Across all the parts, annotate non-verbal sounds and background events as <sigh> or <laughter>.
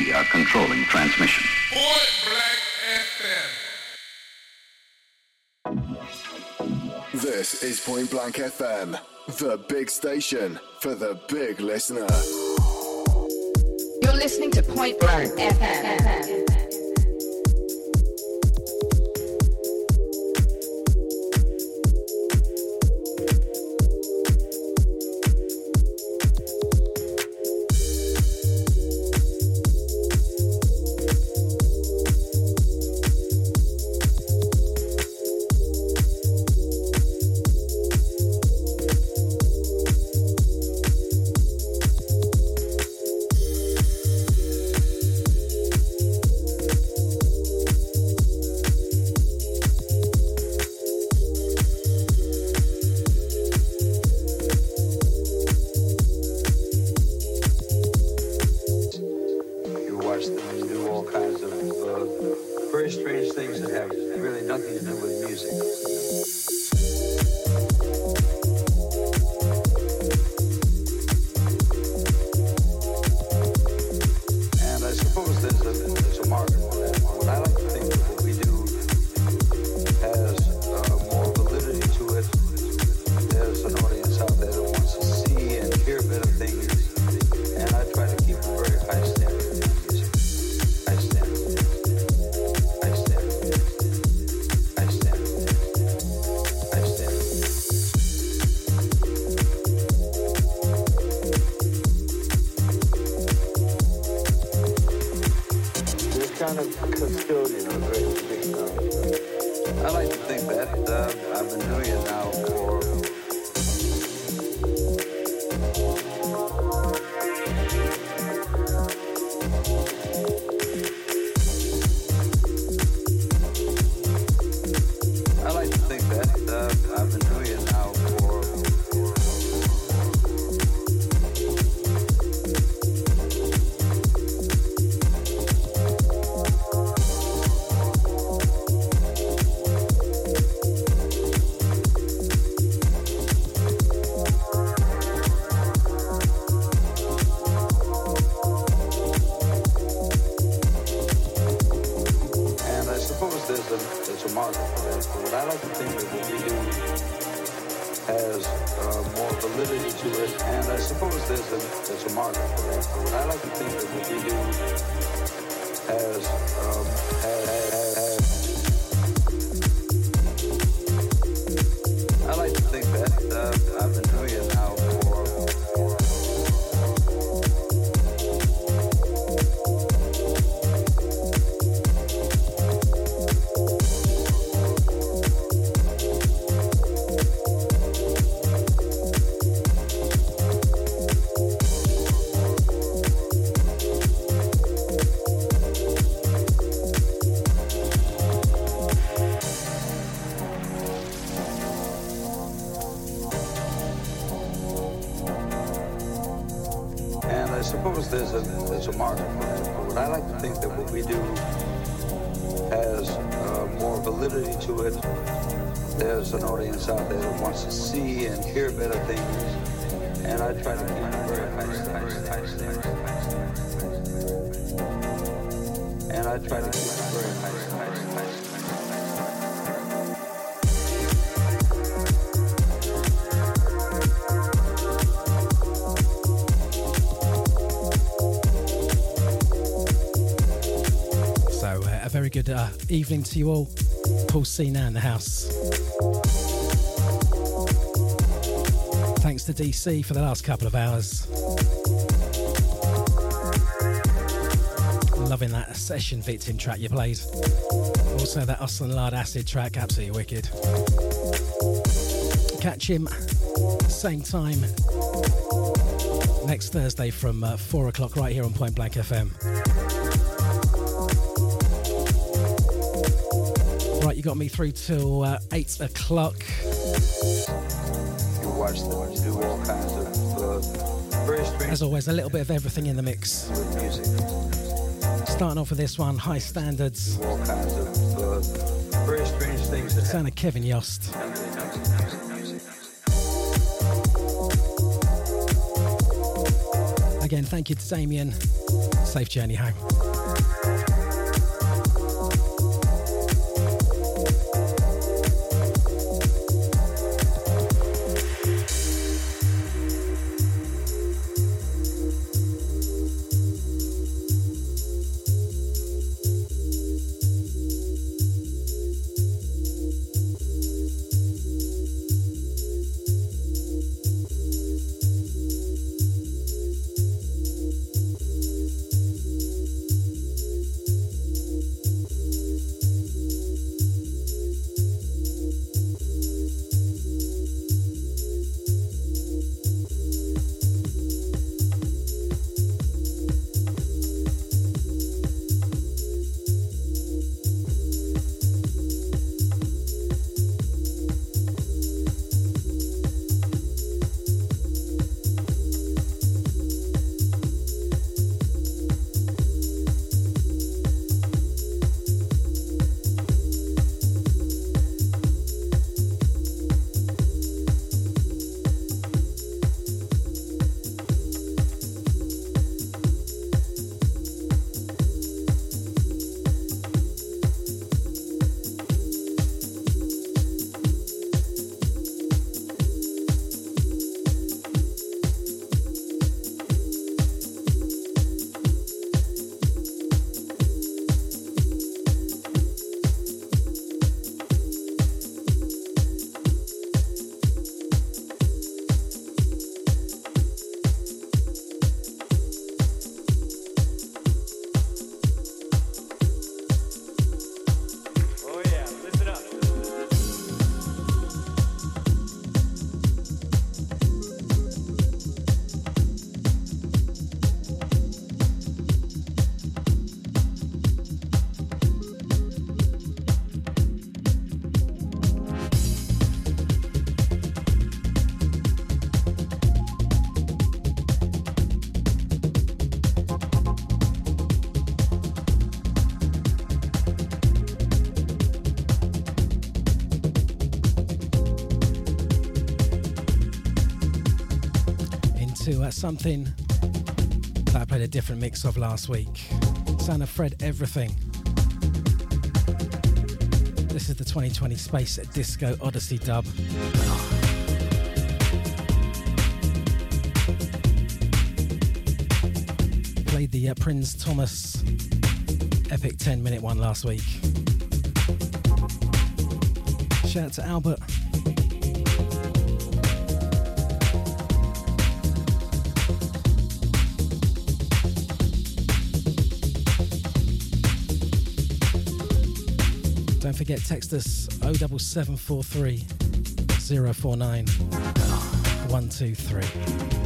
we are controlling transmission. Point Blank FM. This is Point Blank FM, the big station for the big listener. You're listening to Point Blank FM. Uh, uh, evening to you all. Paul C. now in the house. Thanks to DC for the last couple of hours. Loving that session victim track you played. Also, that Uslan Lard acid track, absolutely wicked. Catch him same time next Thursday from uh, 4 o'clock right here on Point Blank FM. Right, you got me through till uh, 8 o'clock. You watch them do all kinds of very strange. As always, a little bit of everything in the mix. Starting off with this one, High Standards. Very strange things. That Sound of Kevin Yost. Again, thank you to Damien. Safe journey home. Something that I played a different mix of last week. Of Fred Everything. This is the 2020 Space Disco Odyssey dub. Played the uh, Prince Thomas epic 10 minute one last week. Shout out to Albert. Forget, text us 07743 049 123.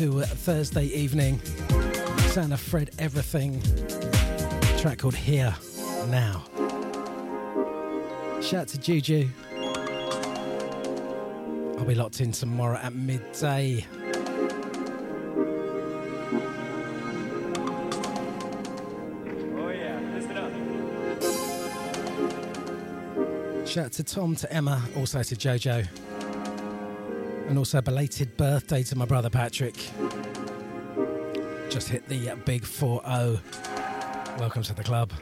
Into Thursday evening. Sound of Fred Everything. track called Here Now. Shout out to Juju. I'll be locked in tomorrow at midday. Oh yeah, listen up. Shout out to Tom, to Emma, also to Jojo. And also belated birthday to my brother Patrick. Just hit the uh, big 4 0. Welcome to the club.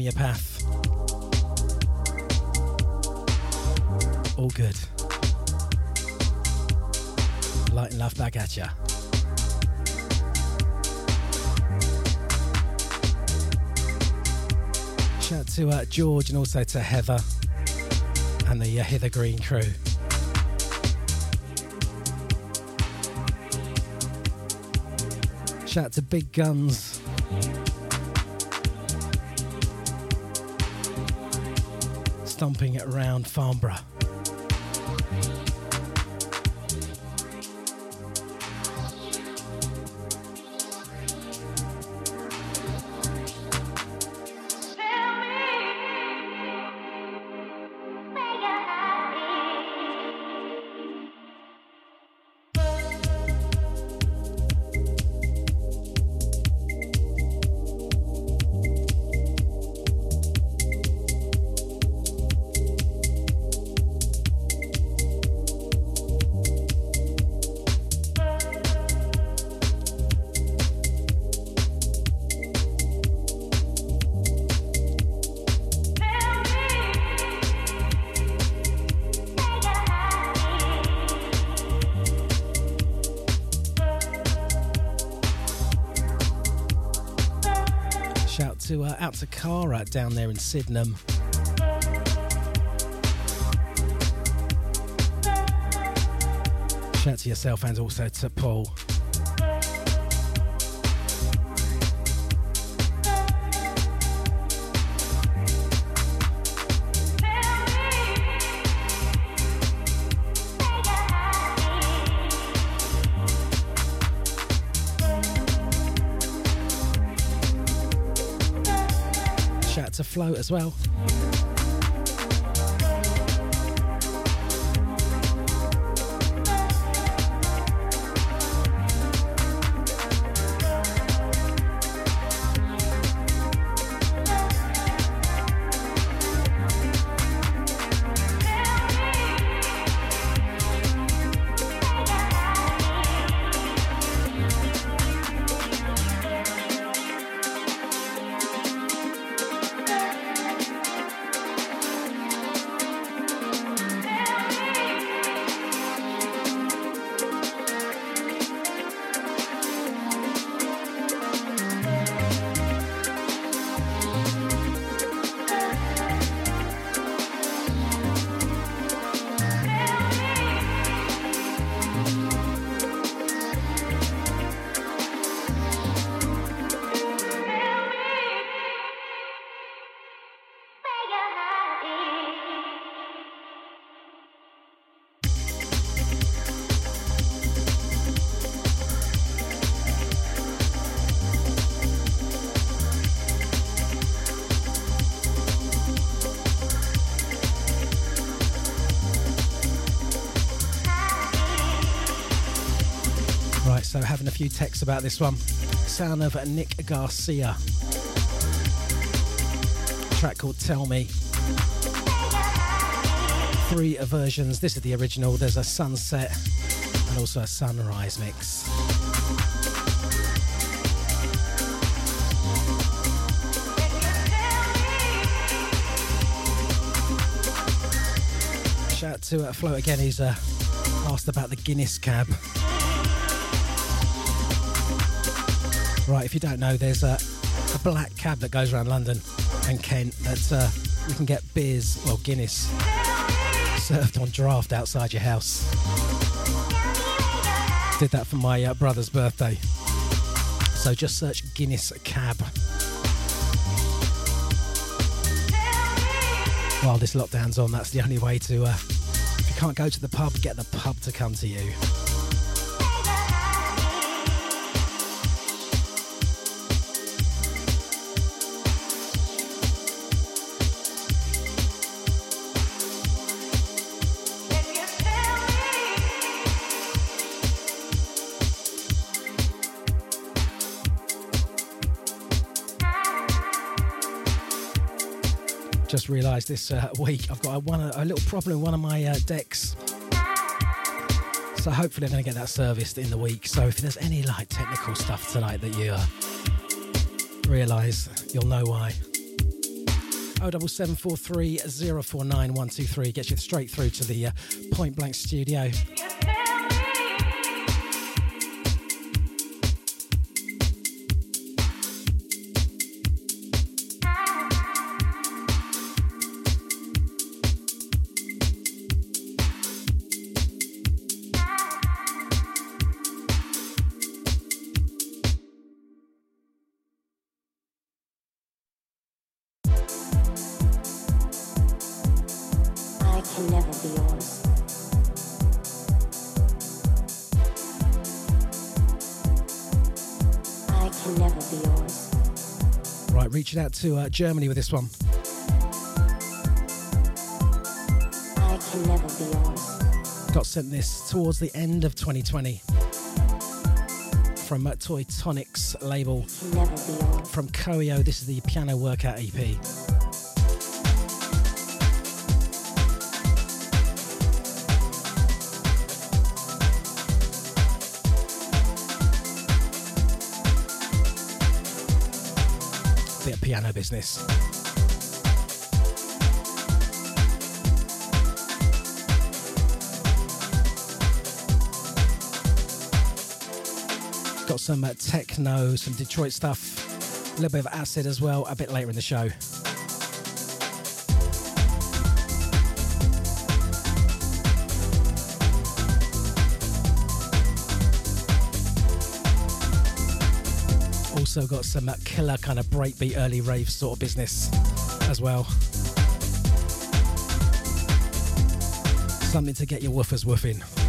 Homeopath. All good. Light and love back at ya. Shout out to uh, George and also to Heather and the uh, Heather Green crew. Shout out to Big Guns. Stomping around Farnborough. Down there in Sydenham. Shout out to yourself and also to Paul. Float as well. Few texts about this one. sound of Nick Garcia. Track called Tell Me. Three versions. This is the original. There's a sunset and also a sunrise mix. Shout out to uh, Float again. He's uh, asked about the Guinness cab. Right, if you don't know, there's a, a black cab that goes around London and Kent that uh, you can get beers, well, Guinness, served on draft outside your house. Did that for my uh, brother's birthday. So just search Guinness cab. While this lockdown's on, that's the only way to. Uh, if you can't go to the pub, get the pub to come to you. Realised this uh, <laughs> week I've got a, one, a little problem with one of my uh, decks. So hopefully I'm going to get that serviced in the week. So if there's any like technical stuff tonight that you uh, realise, you'll know why. 07743 049 123 gets you straight through to the uh, Point Blank studio. Reaching out to uh, Germany with this one. I can never be yours. Got sent this towards the end of 2020 from uh, Toy Tonics label. Can never be yours. From COEO, this is the Piano Workout EP. Business. Got some uh, techno, some Detroit stuff, a little bit of acid as well, a bit later in the show. Also got some uh, killer kind of breakbeat early rave sort of business as well. Something to get your woofers woofing.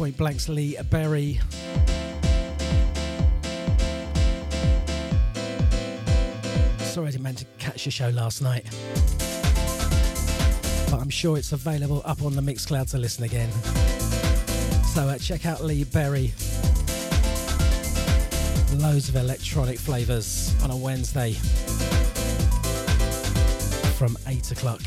Point Blank's Lee Berry. Sorry I didn't manage to catch your show last night. But I'm sure it's available up on the Mixcloud to listen again. So uh, check out Lee Berry. Loads of electronic flavours on a Wednesday from 8 o'clock.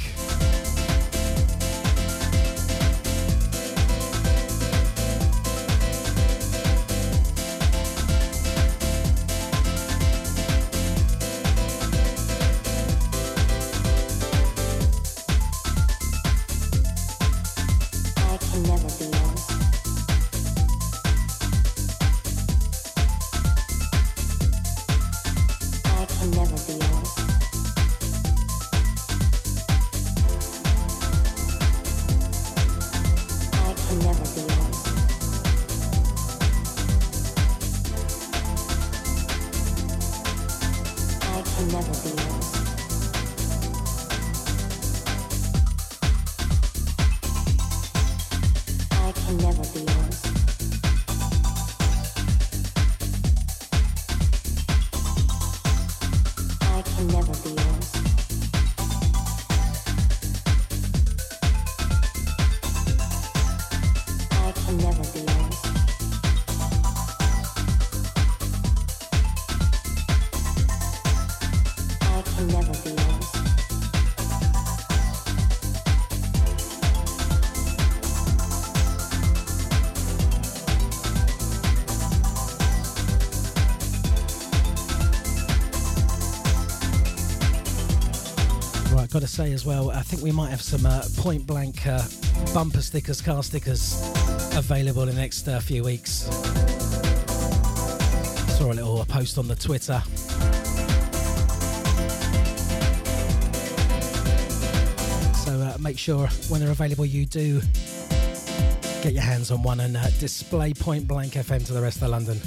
never be. Say as well, I think we might have some uh, point blank uh, bumper stickers, car stickers available in the next uh, few weeks. Saw a little post on the Twitter. So uh, make sure when they're available, you do get your hands on one and uh, display point blank FM to the rest of London.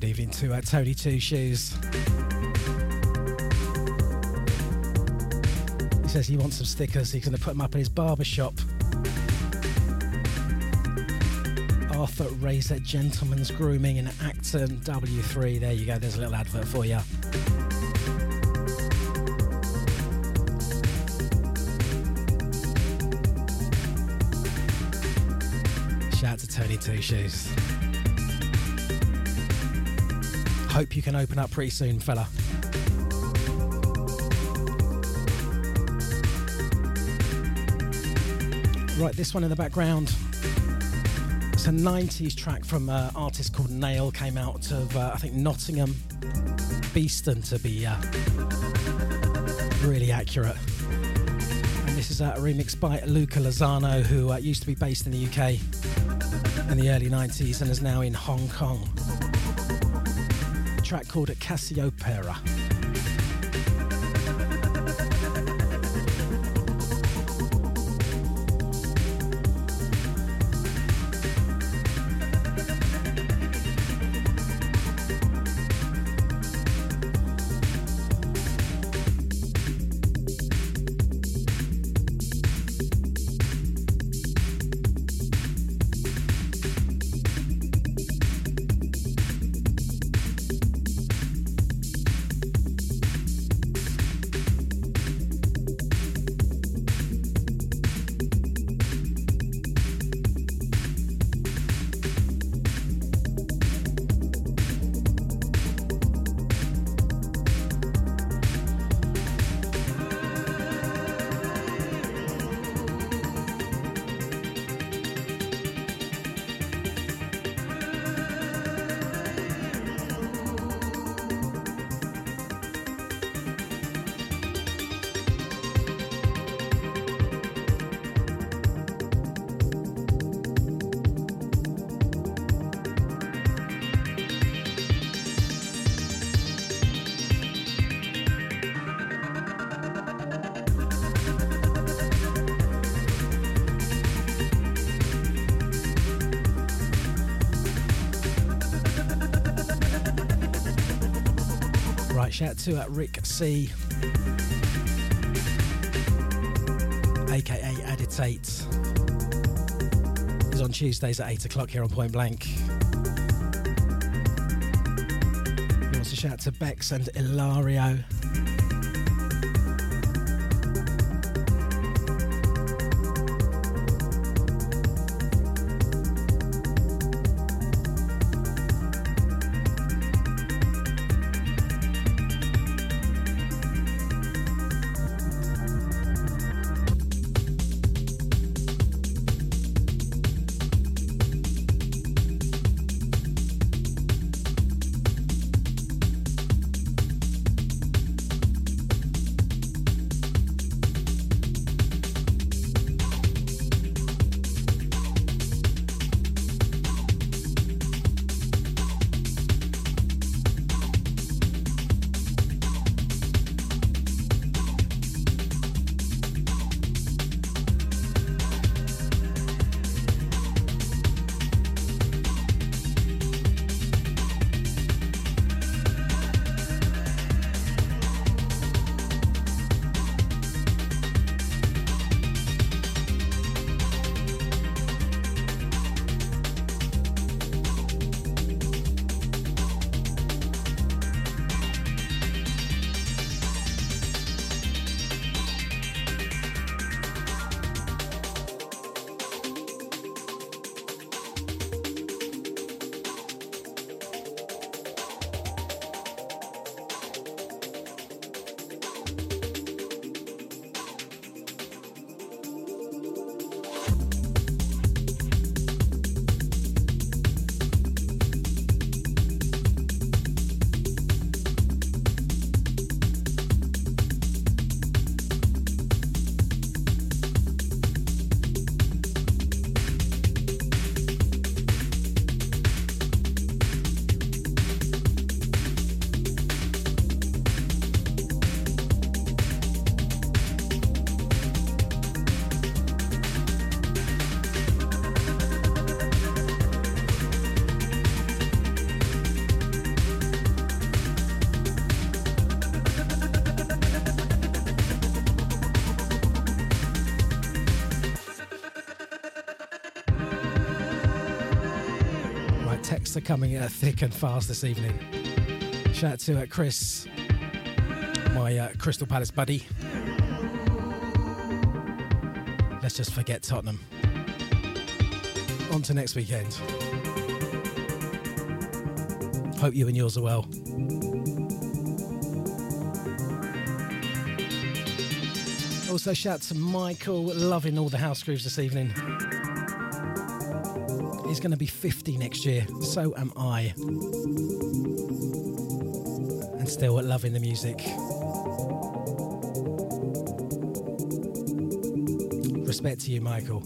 To uh, Tony Two Shoes. He says he wants some stickers, he's going to put them up in his barber shop. Arthur Razor Gentleman's Grooming in Acton W3. There you go, there's a little advert for you. Shout out to Tony Two Shoes. Hope you can open up pretty soon, fella. Right, this one in the background. It's a 90s track from an artist called Nail, came out of, uh, I think, Nottingham. Beeston, to be uh, really accurate. And this is a remix by Luca Lozano, who uh, used to be based in the UK in the early 90s and is now in Hong Kong. Track called Cassiopeia. To uh, Rick C, aka Aditate. He's on Tuesdays at 8 o'clock here on Point Blank. He wants to shout to Bex and Ilario. Coming uh, thick and fast this evening. Shout out to uh, Chris, my uh, Crystal Palace buddy. Let's just forget Tottenham. On to next weekend. Hope you and yours are well. Also, shout out to Michael, loving all the house grooves this evening. He's going to be 50 next year. So am I. And still loving the music. Respect to you, Michael.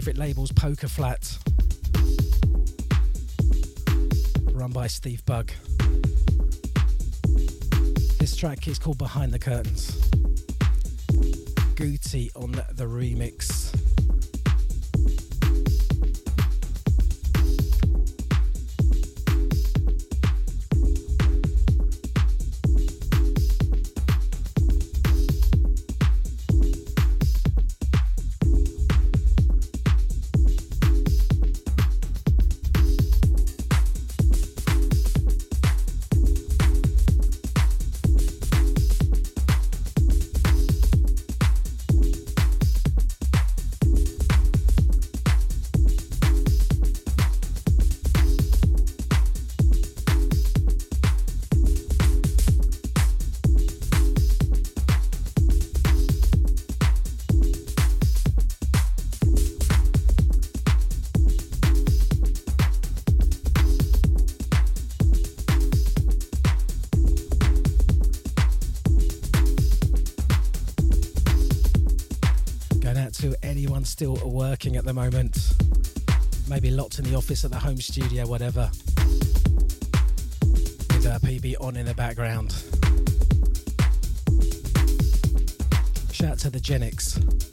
Favourite labels, Poker Flat, run by Steve Bug. This track is called Behind the Curtains. Guti on the remix. Still working at the moment. Maybe locked in the office at the home studio, whatever. With uh, PB on in the background. Shout out to the Genix.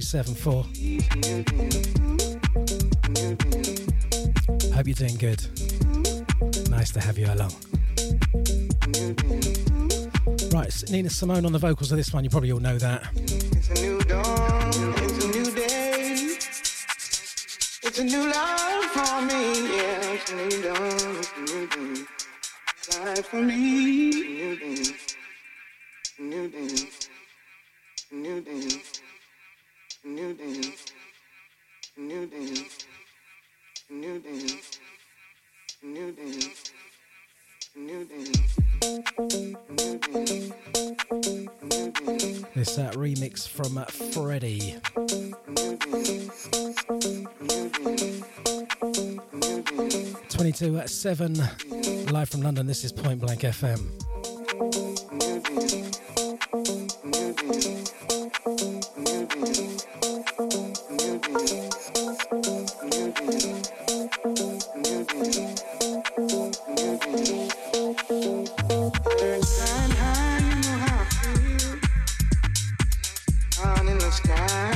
274. Hope you're doing good. Nice to have you along. Right, Nina Simone on the vocals of this one, you probably all know that. 7, live from London. This is Point Blank FM. Sky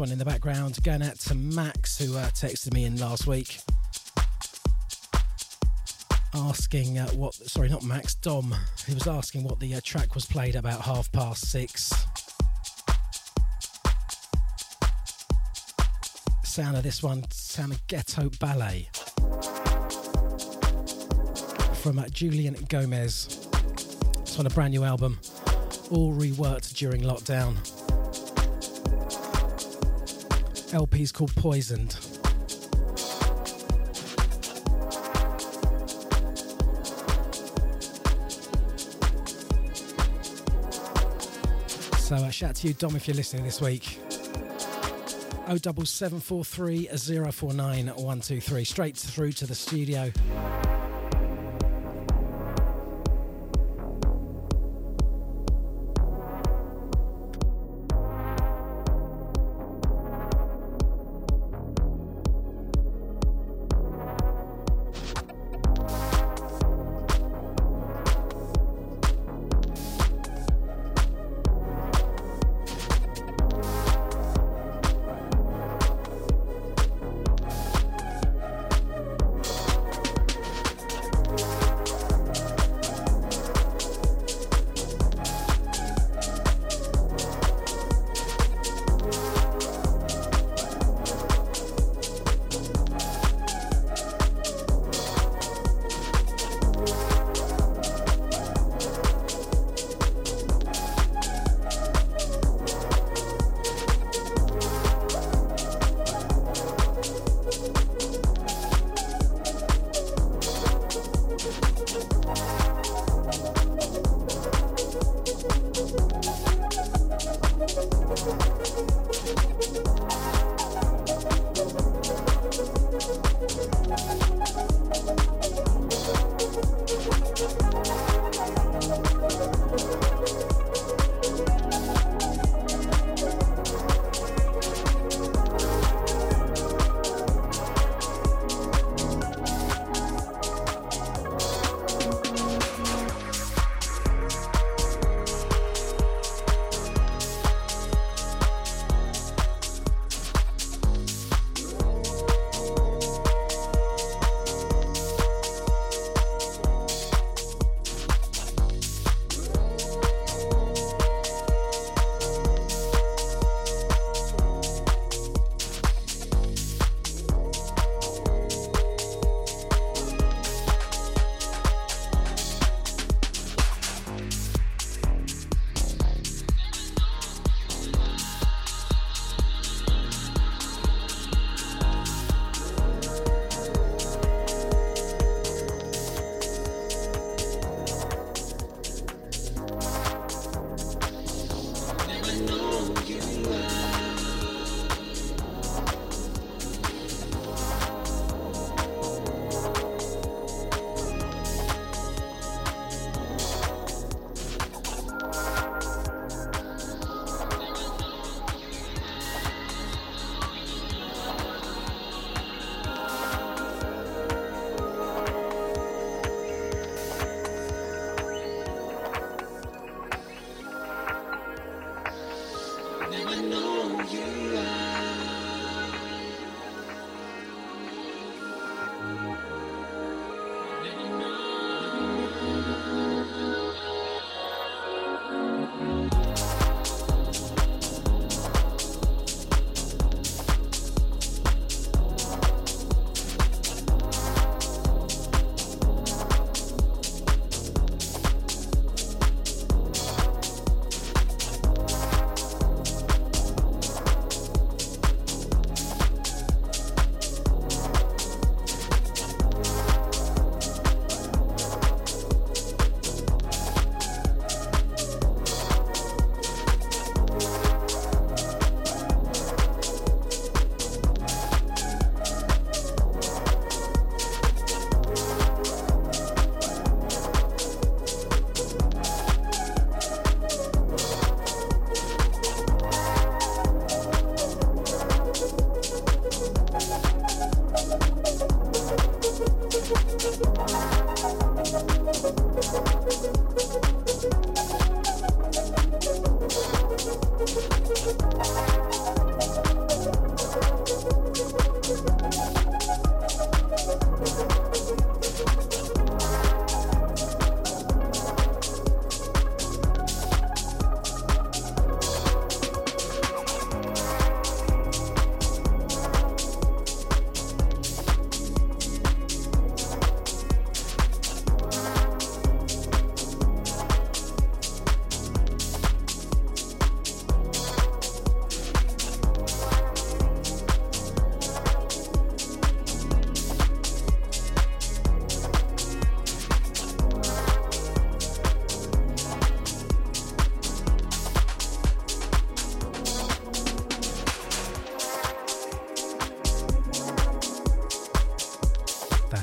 one in the background going out to Max, who uh, texted me in last week asking uh, what. Sorry, not Max, Dom. He was asking what the uh, track was played about half past six. Sound of this one, sound of Ghetto Ballet from uh, Jullian Gomes. It's on a brand new album, all reworked during lockdown. LP's called Poisoned. So uh, shout out to you, Dom, if you're listening this week. 07743 049 123. Straight through to the studio.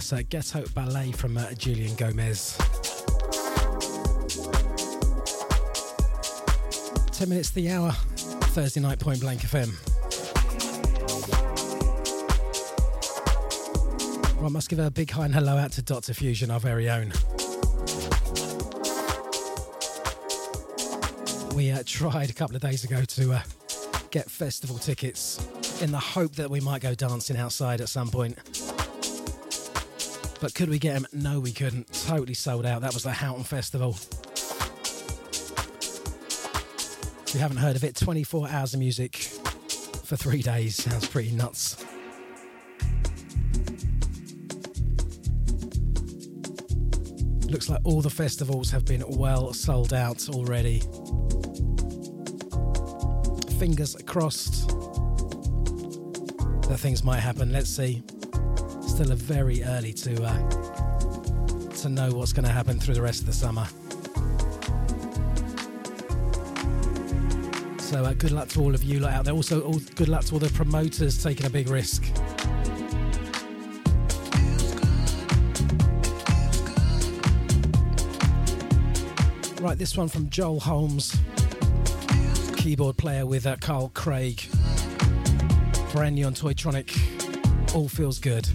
That's a Ghetto Ballet from uh, Jullian Gomes. 10 minutes to the hour, Thursday night, Point Blank FM. Right, must give a big hi and hello out to Dr. Fusion, our very own. We uh, tried a couple of days ago to uh, get festival tickets in the hope that we might go dancing outside at some point. But could we get them? No, we couldn't. Totally sold out. That was the Houghton Festival. If you haven't heard of it, 24 hours of music for three days. Sounds pretty nuts. Looks like all the festivals have been well sold out already. Fingers crossed that things might happen. Let's see. Still very early to uh, to know what's going to happen through the rest of the summer. So uh, good luck to all of you lot out there. Also, all, good luck to all the promoters taking a big risk. Right, this one from Joel Holmes, keyboard player with uh, Carl Craig. Brand new on Toytronic. All feels good.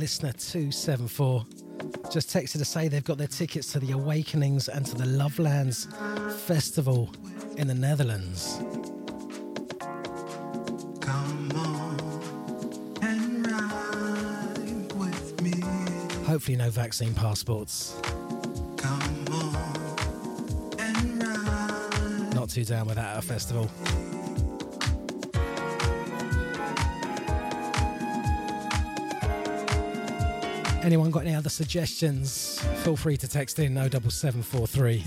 Listener 274. Just texted to say they've got their tickets to the Awakenings and to the Lovelands Festival in the Netherlands. Hopefully, no vaccine passports. Not too down with that at a festival. Anyone got any other suggestions? Feel free to text in 07743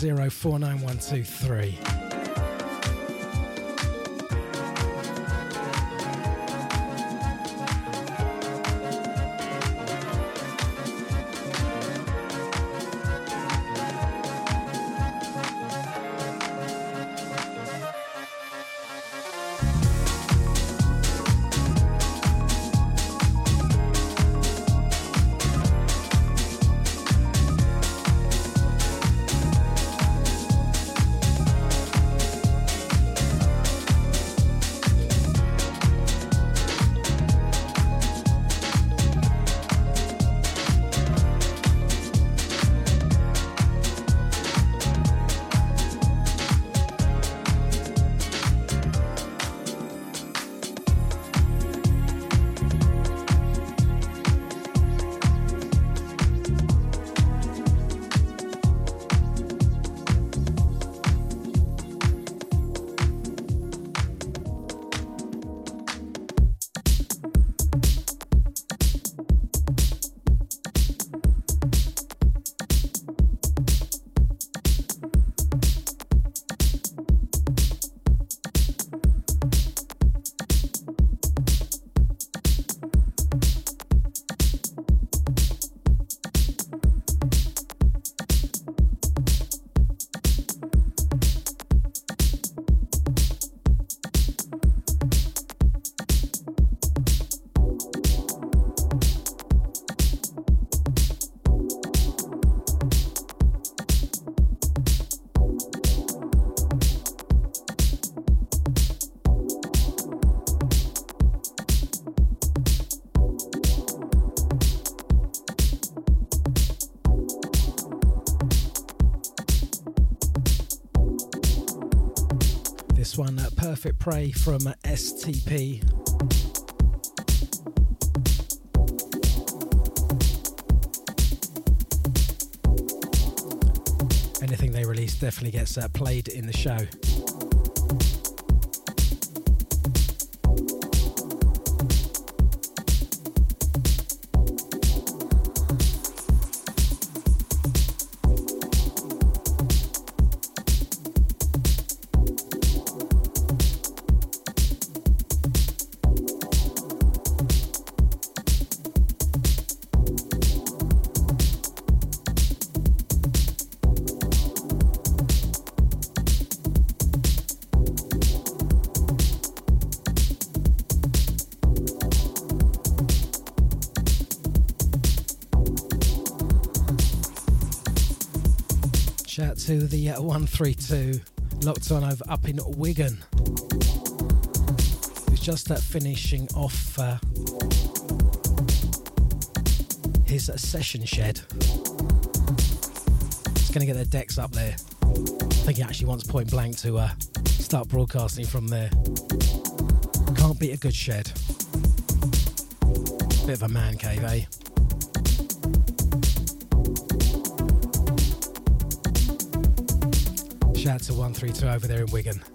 049123. One, uh, Perfect Prey from uh, STP. Anything they release definitely gets uh, played in the show. 3 2 locked on over up in Wigan. It's just that finishing off uh, his session shed. He's going to get their decks up there. I think he actually wants point blank to uh, start broadcasting from there. Can't beat a good shed. Bit of a man cave, eh? To 132 over there in Wigan.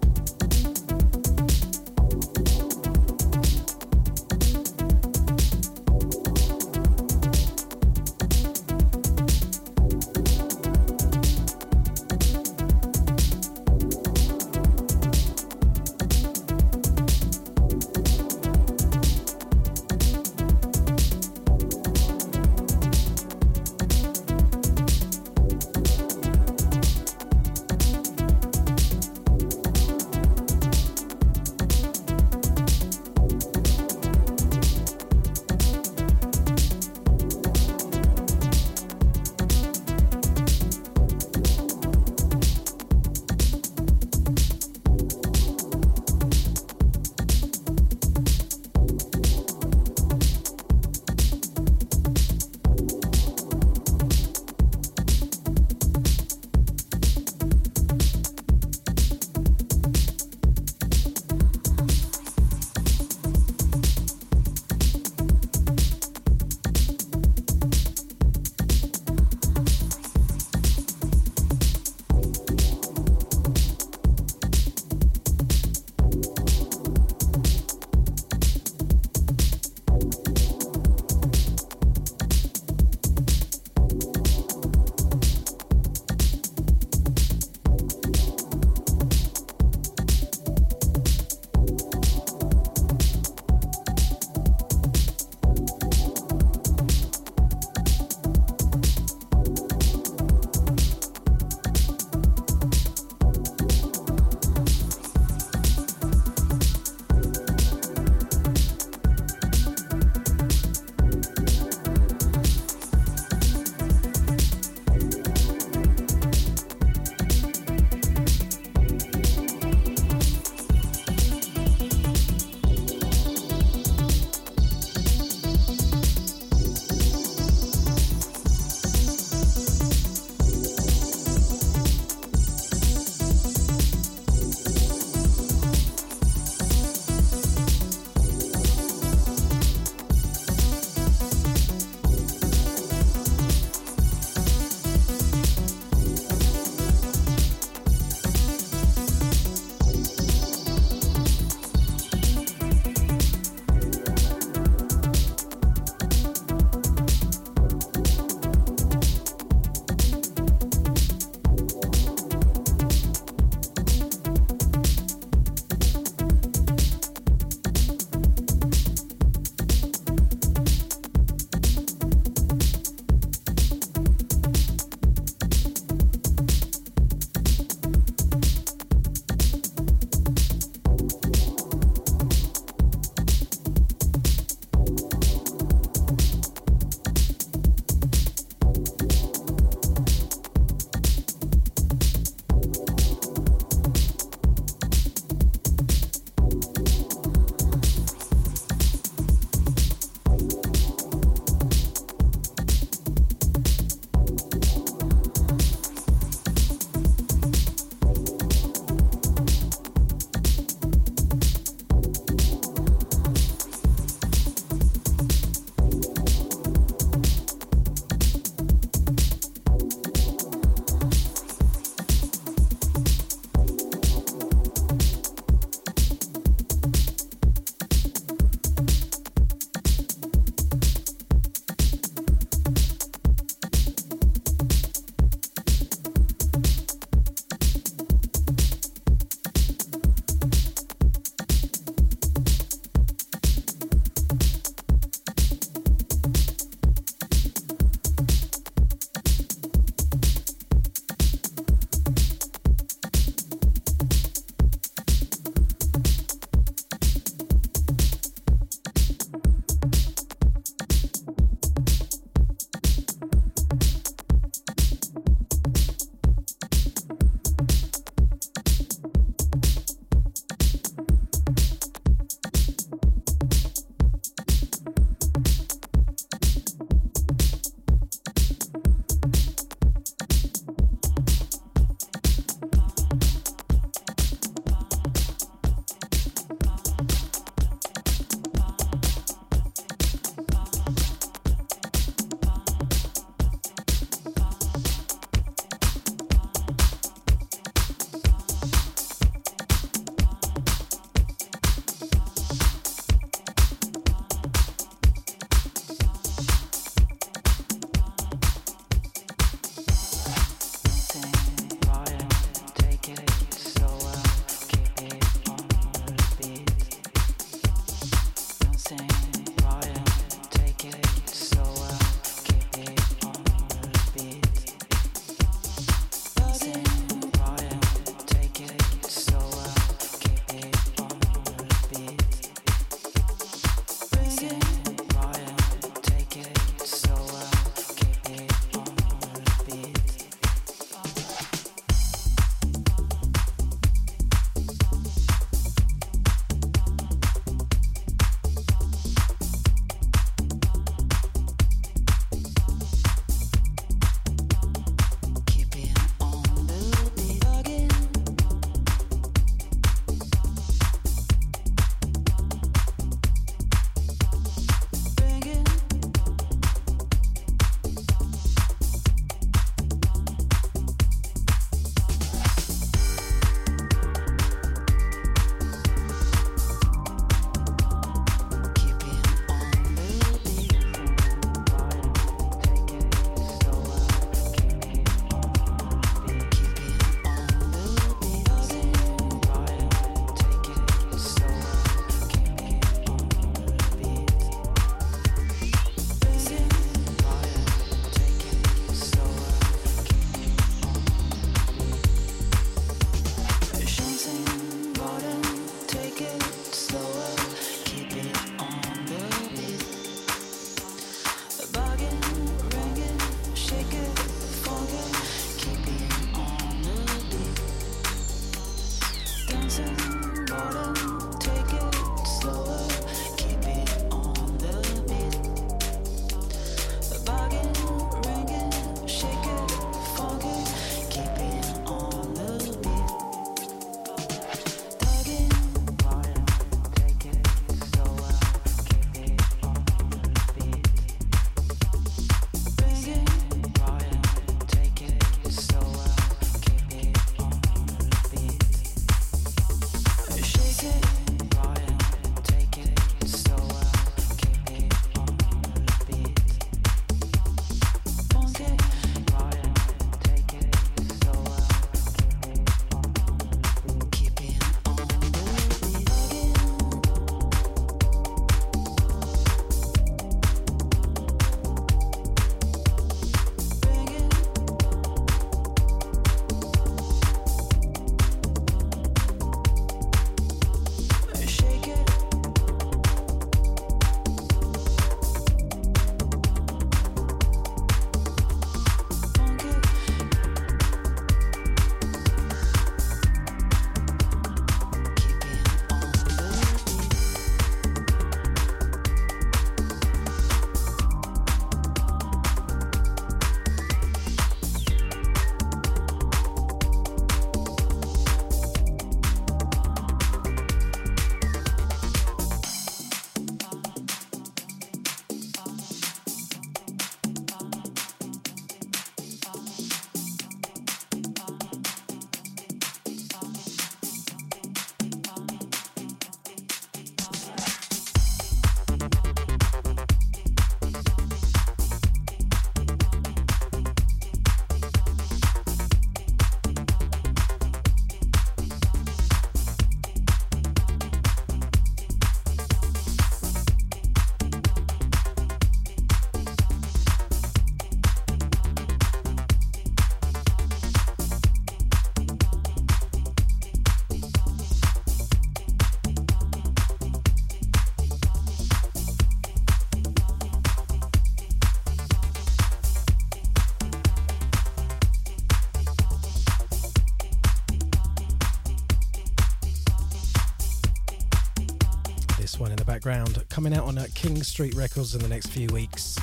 Background, coming out on uh, King Street Records in the next few weeks.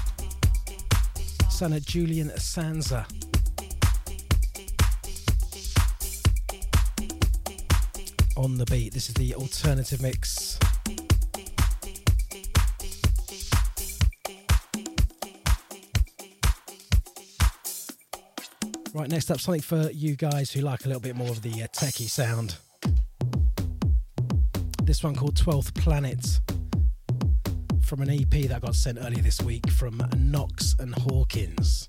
Son of Julian Sanza. On the beat, this is the alternative mix. Right, next up, something for you guys who like a little bit more of the uh, techie sound. This one called 12th Planet from an EP that got sent earlier this week from Knox and Hawkins.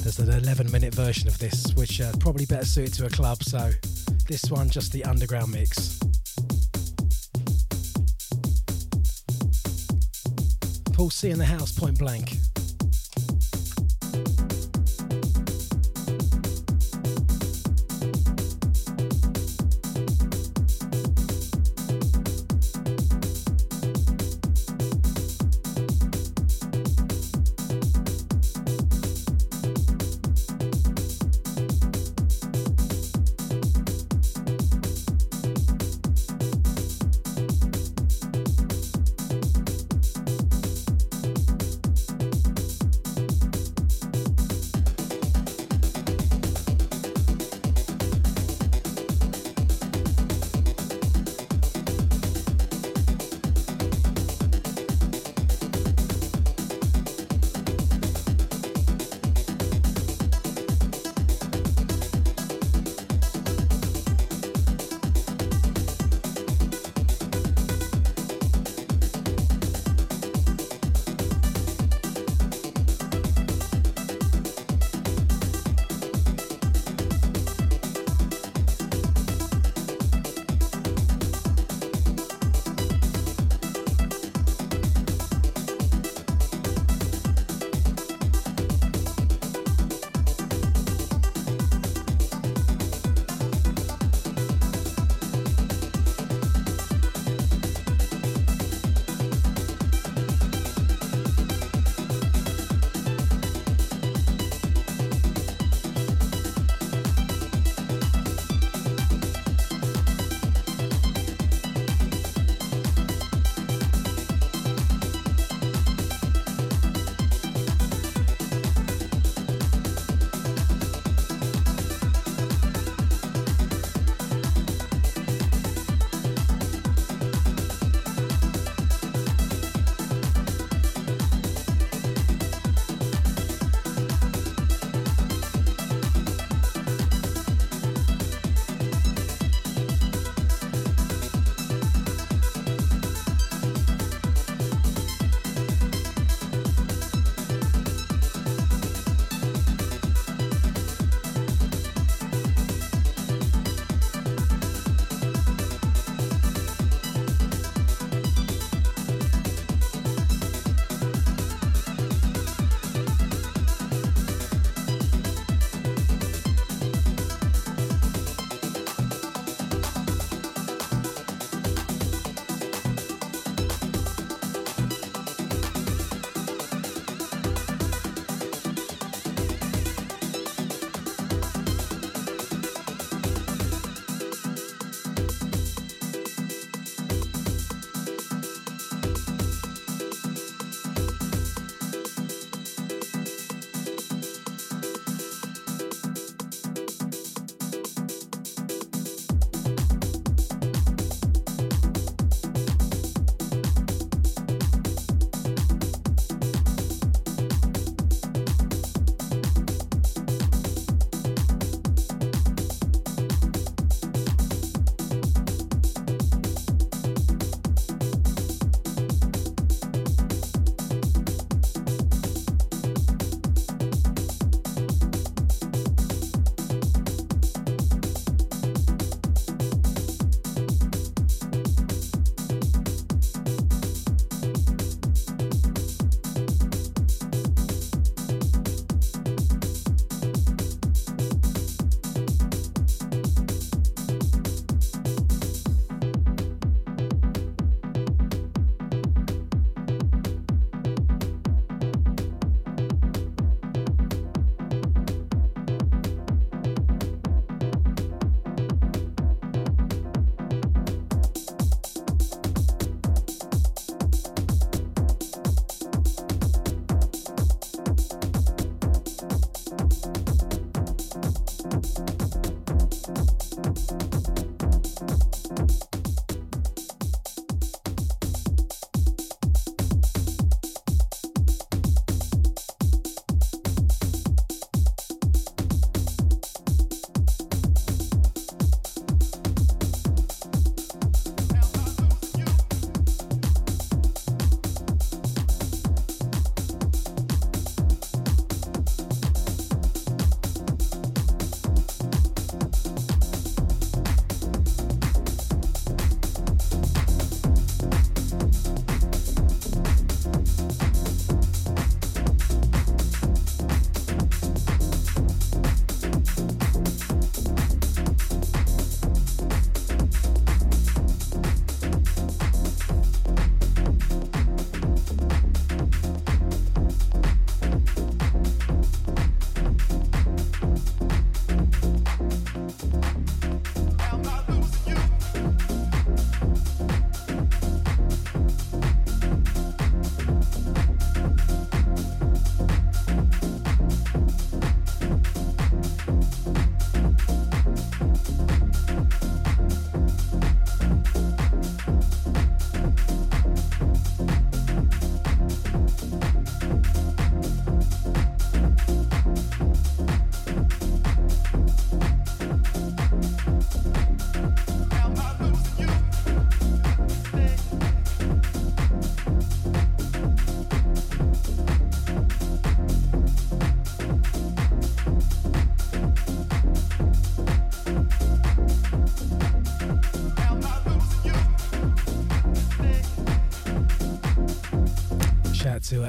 There's an 11 minute version of this, which uh, probably better suited to a club, so this one just the underground mix. Paul C in the house, point blank.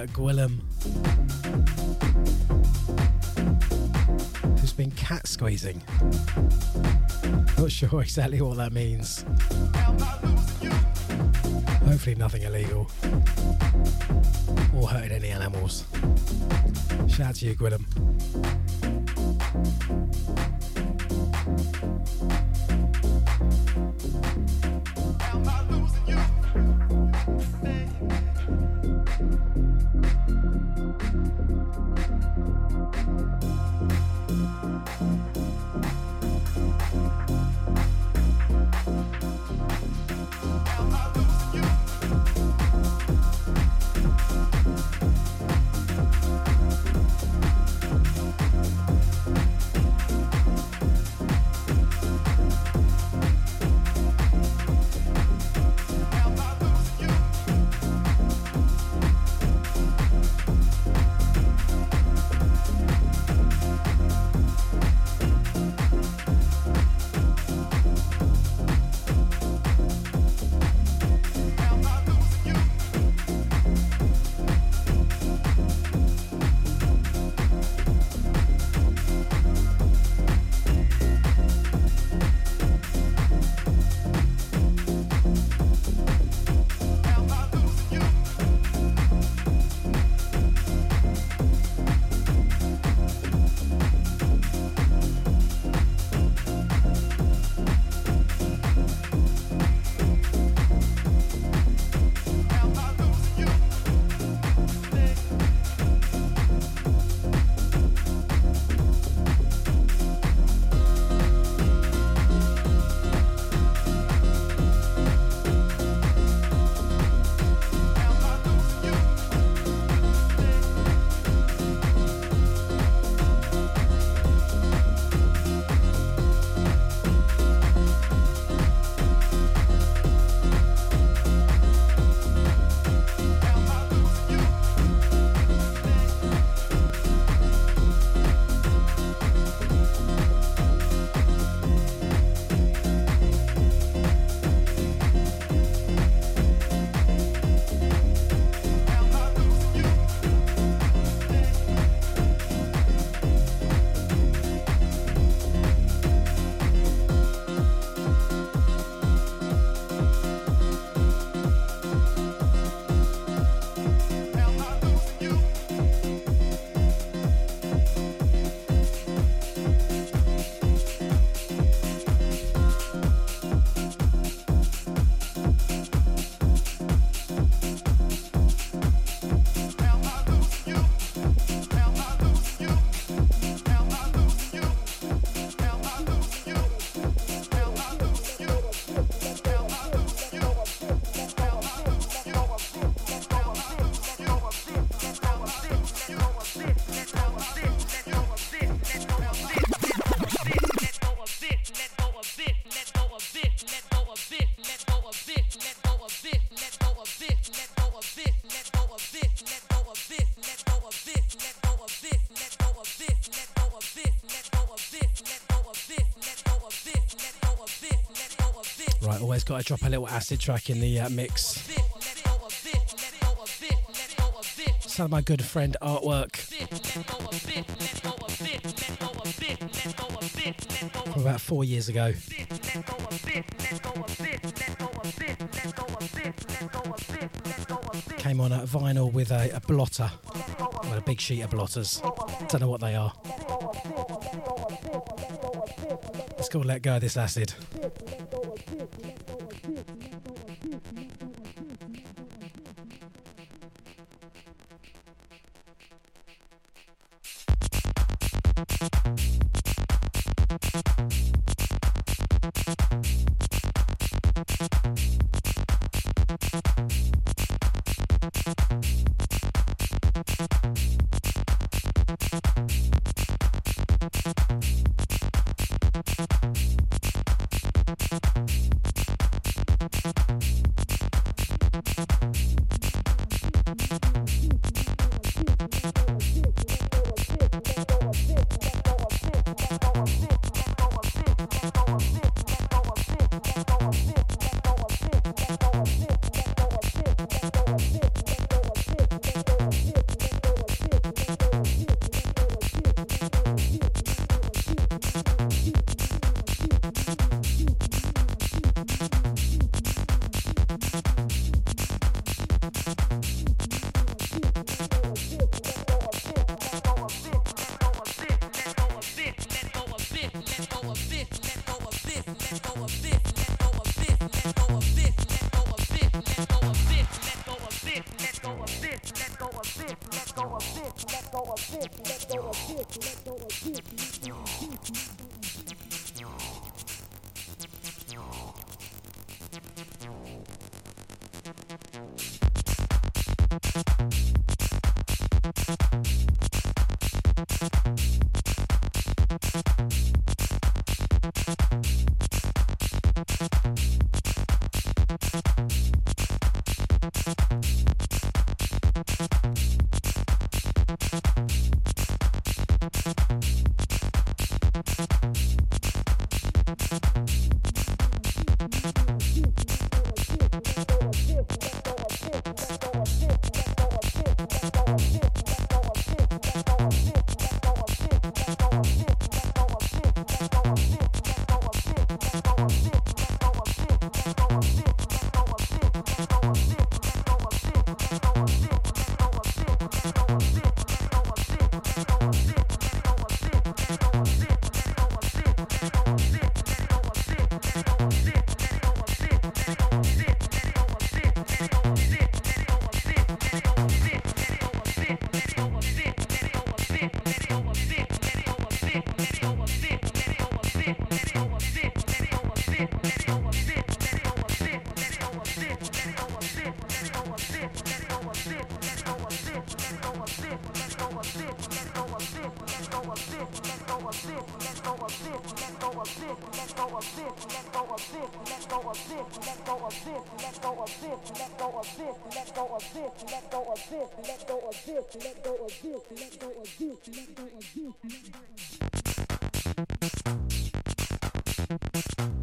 Gwillem, who's been cat squeezing. Not sure <laughs> exactly what that means. Hopefully, nothing illegal or hurting any animals. Shout out to you, Gwillem. Drop a little acid track in the uh, mix. Some of my good friend artwork from about four years ago. Came on a vinyl with a, a blotter, well, a big sheet of blotters. Don't know what they are. Let's go let go of this acid. Going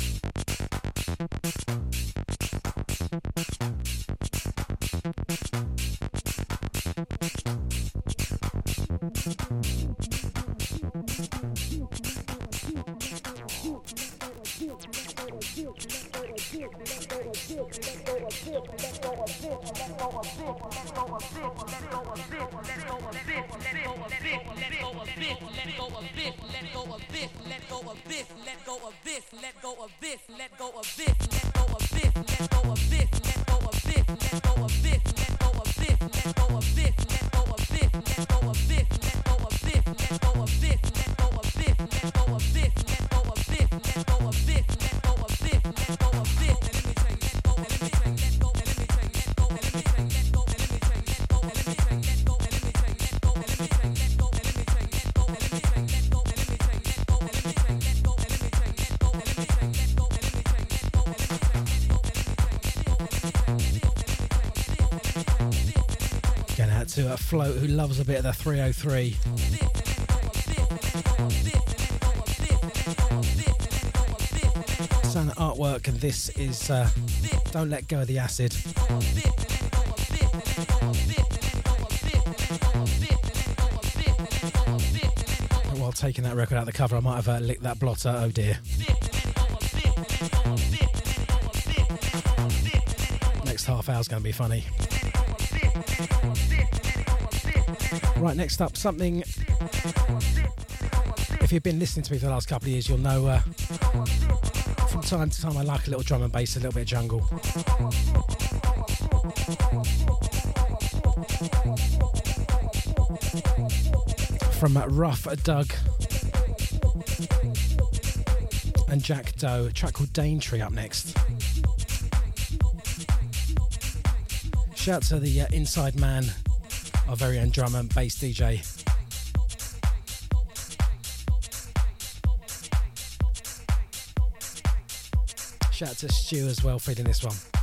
float who loves a bit of the 303. Sun artwork, and this is uh, Don't Let Go of the Acid. And while taking that record out of the cover, I might have uh, licked that blotter. Oh dear. Next half hour's going to be funny. Right, next up, something. If you've been listening to me for the last couple of years, you'll know uh, from time to time I like a little drum and bass, a little bit of jungle. From Ruf Dug and Jack Doe, a track called Daintree up next. Shout to the uh, inside man, our very own drummer and bass DJ. Shout out to Stu as well, for feeding this one.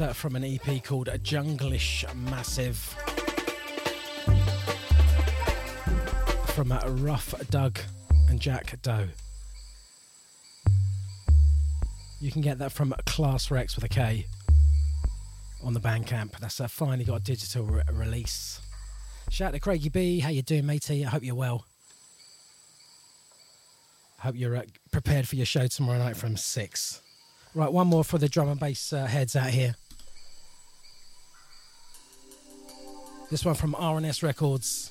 Uh, from an EP called Junglish Massive. From uh, Ruf Dug and Jack Doe. You can get that from Class Rex with a K on the Bandcamp. That's uh, finally got a digital re- release. Shout out to Craigie B. How you doing, matey? I hope you're well. Hope you're uh, prepared for your show tomorrow night from six. Right, one more for the drum and bass uh, heads out here. This one from R&S Records.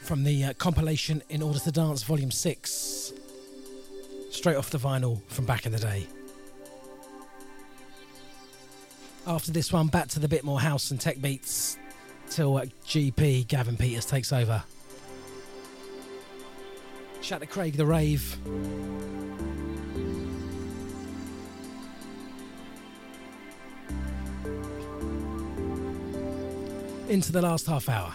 From the uh, compilation In Order to Dance Volume 6. Straight off the vinyl from back in the day. After this one, back to the bit more house and tech beats till uh, GP Gavin Peters takes over. Shout to Craig the Rave. Into the last half hour.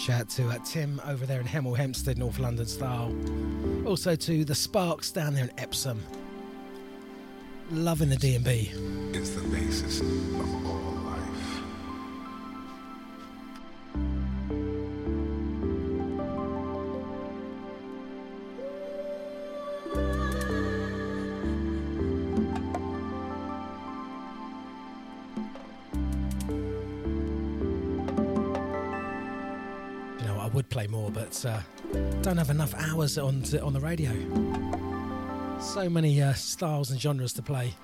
Shout out to uh, Tim over there in Hemel Hempstead, North London style. Also to the Sparks down there in Epsom. Loving the D&B. It's the basis hours on on the radio. So many uh, styles and genres to play.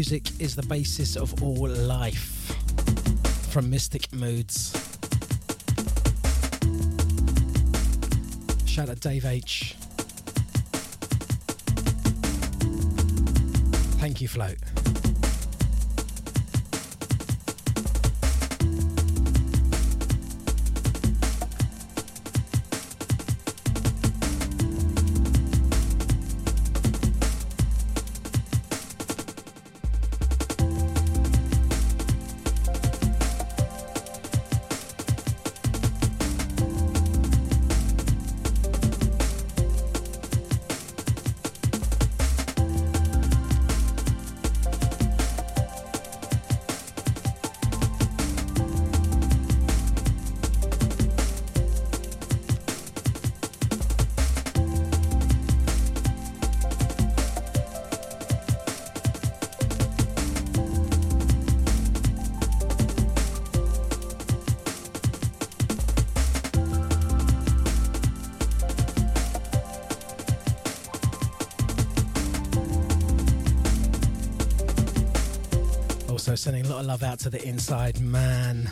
Music is the basis of all life from Mystic Moods. Shout out Dave H. Thank you, Float. Also sending a lot of love out to the inside man.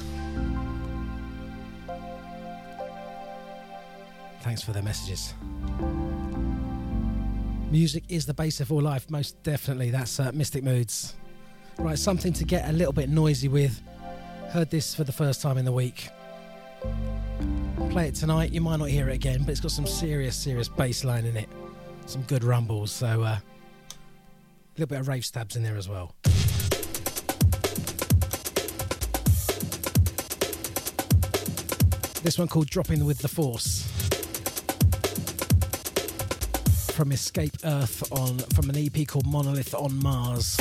Thanks for the messages. Music is the base of all life, most definitely. That's uh, Mystic Moods. Right, something to get a little bit noisy with. Heard this for the first time in the week. Play it tonight. You might not hear it again, but it's got some serious, serious bass line in it. Some good rumbles. So, uh, a little bit of rave stabs in there as well. This one called Dropping with the Force. From Escape Earth on from an EP called Monolith on Mars.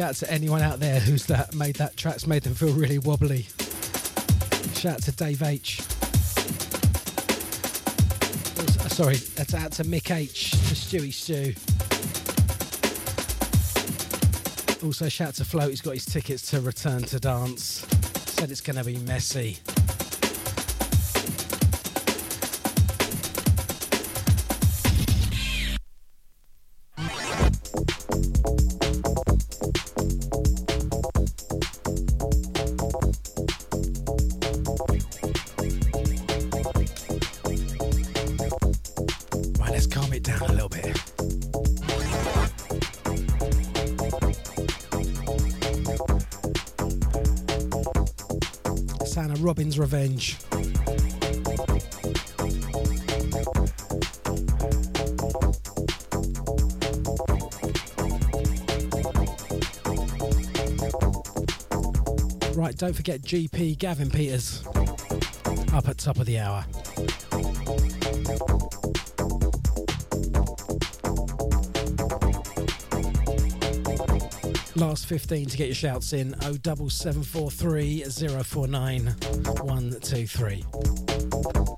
Shout out to anyone out there who's that made that track's made them feel really wobbly. Shout out to Dave H. Uh, Sorry, that's out to Mick H, to Stewie Stew. Also, shout out to Float, he's got his tickets to Return to Dance. Said it's going to be messy. Robin's Revenge. Right, don't forget GP Gavin Peters up at top of the hour. Last 15 to get your shouts in 07743 049 123.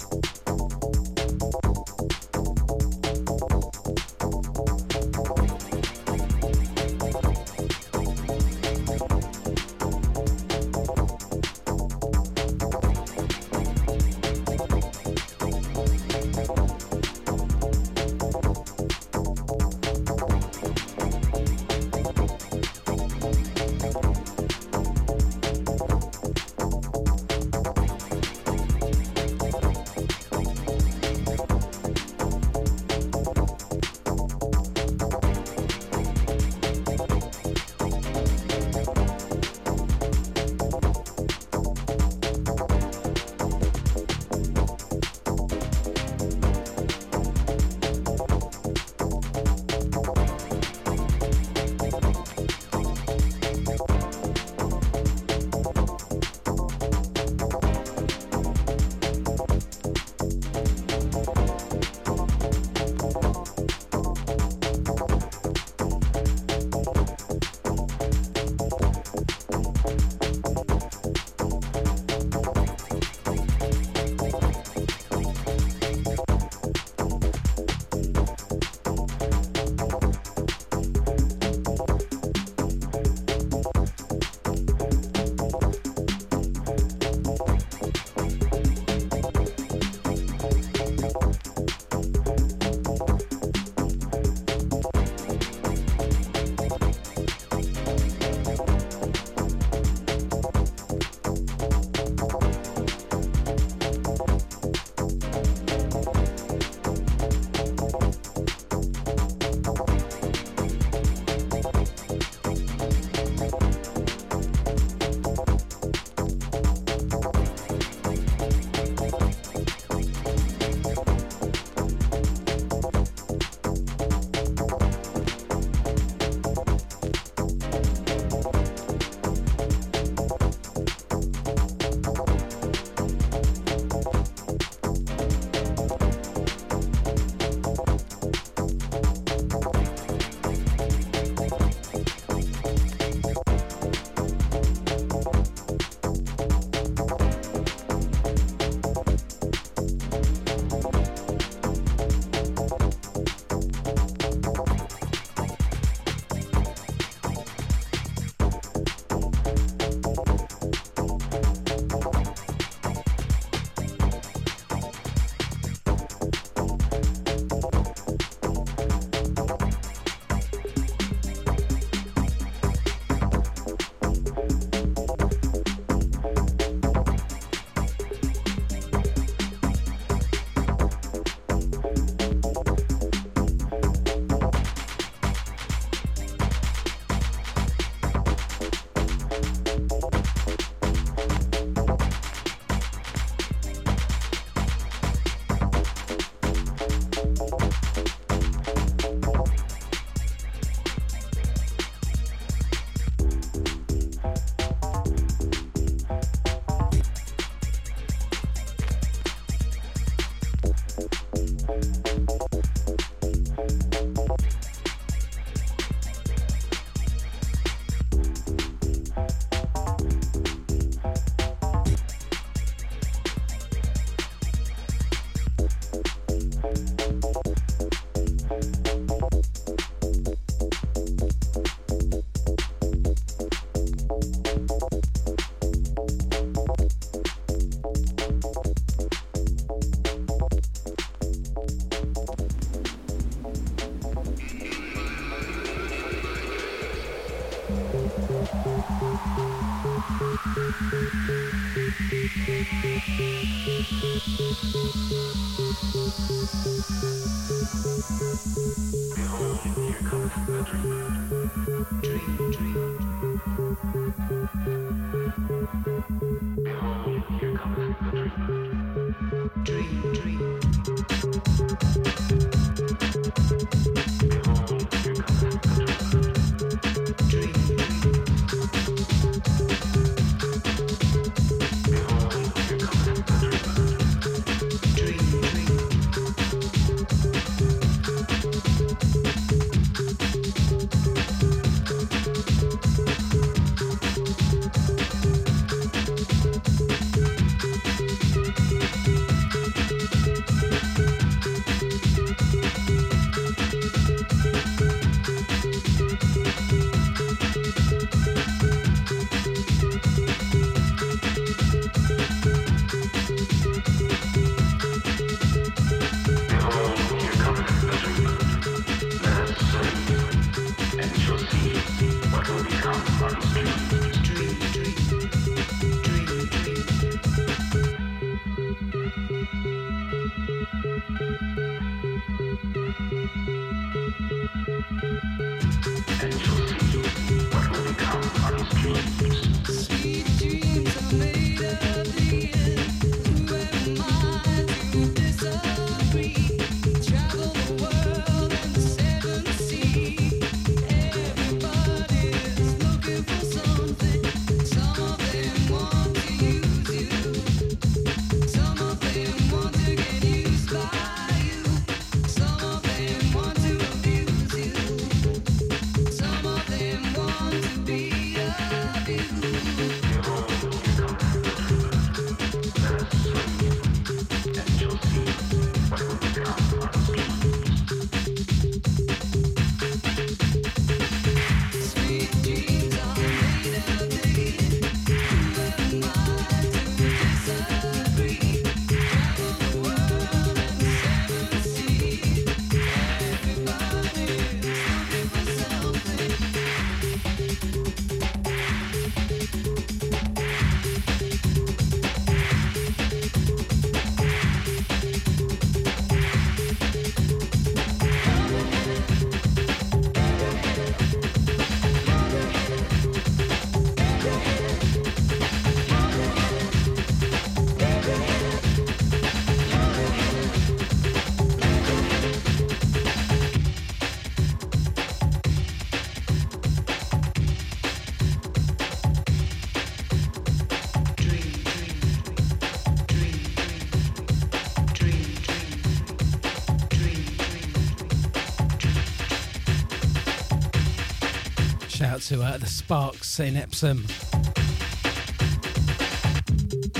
Out to uh, the Sparks in Epsom.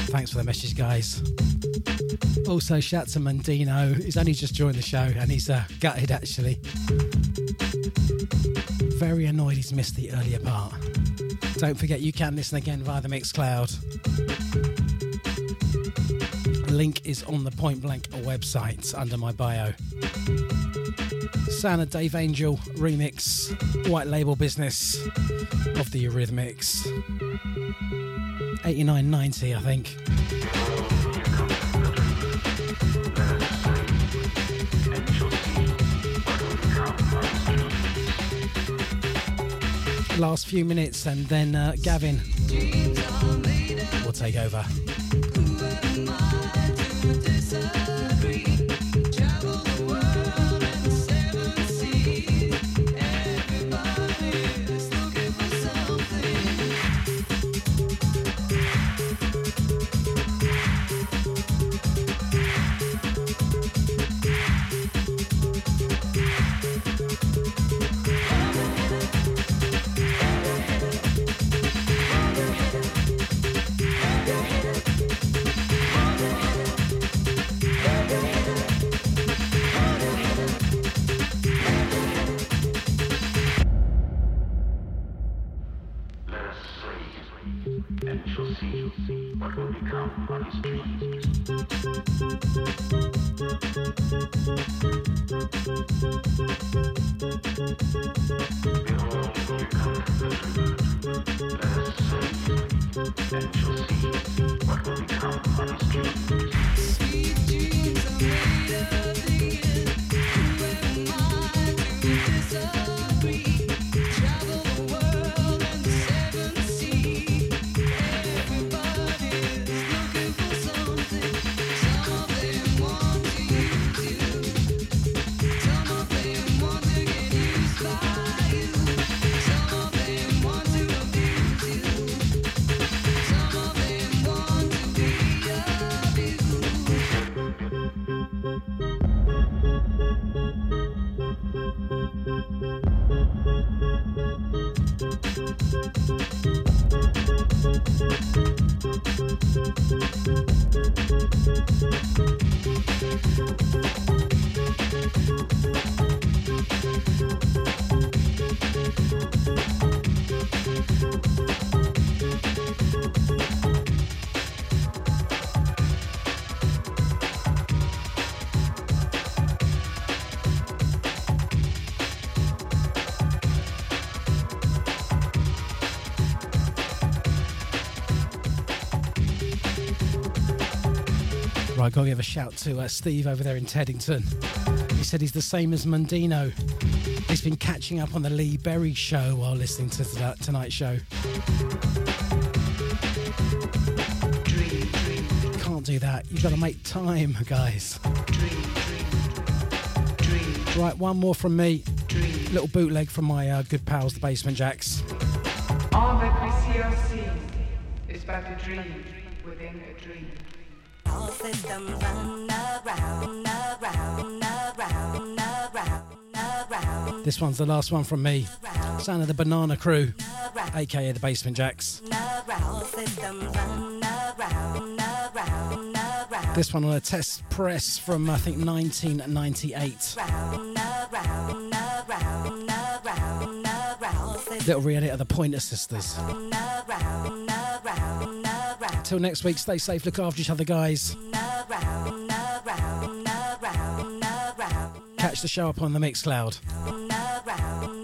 Thanks for the message, guys. Also, shout to Mandino. He's only just joined the show and he's uh, gutted actually. Very annoyed he's missed the earlier part. Don't forget, you can listen again via the Mixcloud. Link is on the Point Blank website under my bio. Sound of Dave Angel remix, white label business of the Eurythmics. 89.90, I think. Last few minutes, and then uh, Gavin will take over. Right, gotta give a shout to uh, Steve over there in Teddington. He said he's the same as Mundino. He's been catching up on the Lee Berry show while listening to that tonight's show. Can't do that. You've got to make time, guys. Right, one more from me. Little bootleg from my uh, good pals, the Basement Jaxx. All that we see or see is but a dream. All systems run around, around, around, around, around, This one's the last one from me. Sound of the Banana Krew, aka the Basement Jaxx. This one on a test press from I think 1998. around, around, around, around, around. All systems Little re-edit of the Pointer Sisters. Till next week, stay safe, look after each other, guys. Catch the show up on the Mixcloud.